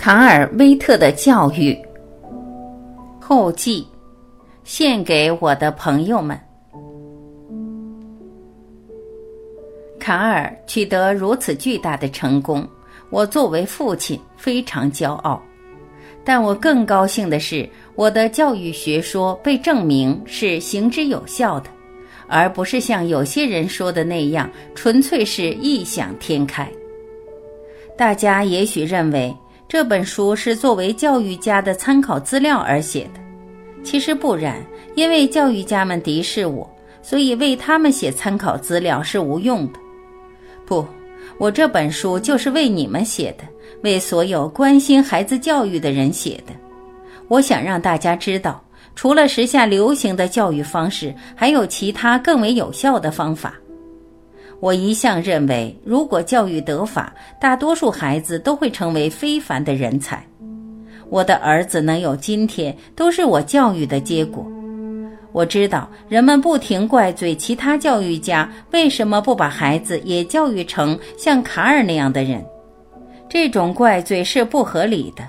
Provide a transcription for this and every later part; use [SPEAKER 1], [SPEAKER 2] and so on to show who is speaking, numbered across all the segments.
[SPEAKER 1] 卡尔威特的教育后记，献给我的朋友们。卡尔取得如此巨大的成功，我作为父亲非常骄傲。但我更高兴的是，我的教育学说被证明是行之有效的，而不是像有些人说的那样，纯粹是异想天开。大家也许认为。这本书是作为教育家的参考资料而写的，其实不然，因为教育家们敌视我，所以为他们写参考资料是无用的。不，我这本书就是为你们写的，为所有关心孩子教育的人写的。我想让大家知道，除了时下流行的教育方式，还有其他更为有效的方法。我一向认为，如果教育得法，大多数孩子都会成为非凡的人才。我的儿子能有今天，都是我教育的结果。我知道人们不停怪罪其他教育家为什么不把孩子也教育成像卡尔那样的人，这种怪罪是不合理的。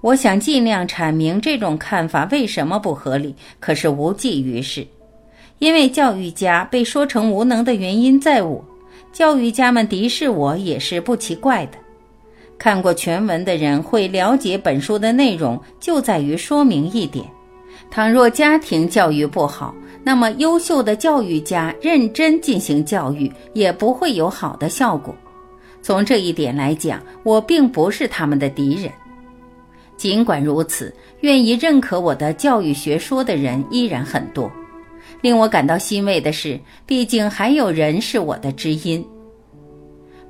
[SPEAKER 1] 我想尽量阐明这种看法为什么不合理，可是无济于事。因为教育家被说成无能的原因在我，教育家们敌视我也是不奇怪的。看过全文的人会了解本书的内容，就在于说明一点：倘若家庭教育不好，那么优秀的教育家认真进行教育也不会有好的效果。从这一点来讲，我并不是他们的敌人。尽管如此，愿意认可我的教育学说的人依然很多。令我感到欣慰的是，毕竟还有人是我的知音。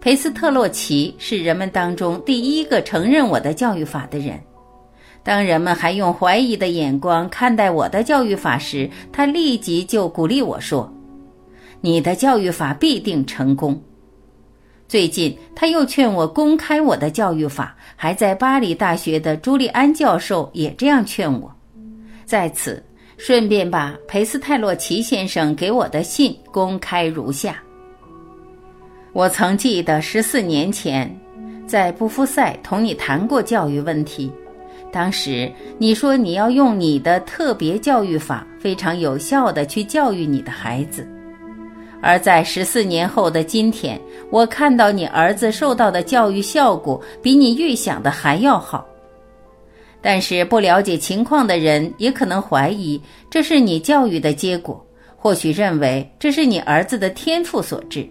[SPEAKER 1] 裴斯特洛奇是人们当中第一个承认我的教育法的人。当人们还用怀疑的眼光看待我的教育法时，他立即就鼓励我说：“你的教育法必定成功。”最近，他又劝我公开我的教育法，还在巴黎大学的朱利安教授也这样劝我。在此。顺便把裴斯泰洛奇先生给我的信公开如下：我曾记得十四年前在布夫塞同你谈过教育问题，当时你说你要用你的特别教育法，非常有效的去教育你的孩子。而在十四年后的今天，我看到你儿子受到的教育效果比你预想的还要好。但是不了解情况的人也可能怀疑这是你教育的结果，或许认为这是你儿子的天赋所致。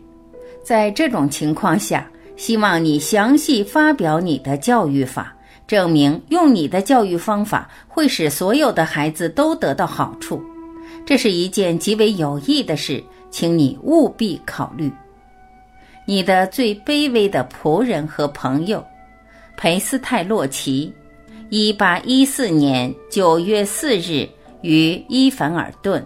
[SPEAKER 1] 在这种情况下，希望你详细发表你的教育法，证明用你的教育方法会使所有的孩子都得到好处。这是一件极为有益的事，请你务必考虑。你的最卑微的仆人和朋友，裴斯泰洛奇。一八一四年九月四日于伊凡尔顿，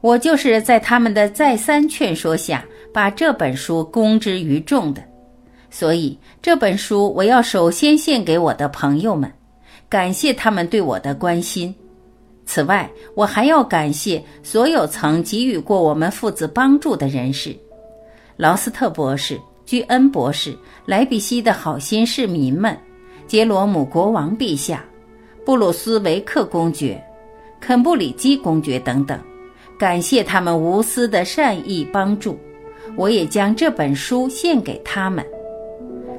[SPEAKER 1] 我就是在他们的再三劝说下，把这本书公之于众的。所以这本书我要首先献给我的朋友们，感谢他们对我的关心。此外，我还要感谢所有曾给予过我们父子帮助的人士：劳斯特博士、居恩博士、莱比锡的好心市民们。杰罗姆国王陛下、布鲁斯维克公爵、肯布里基公爵等等，感谢他们无私的善意帮助。我也将这本书献给他们。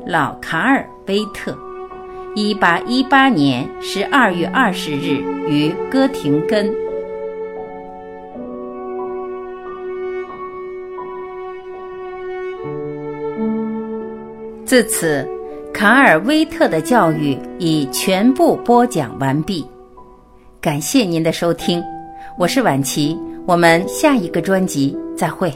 [SPEAKER 1] 老卡尔·威特，一八一八年十二月二十日于哥廷根。自此。卡尔威特的教育已全部播讲完毕，感谢您的收听，我是婉琪，我们下一个专辑再会。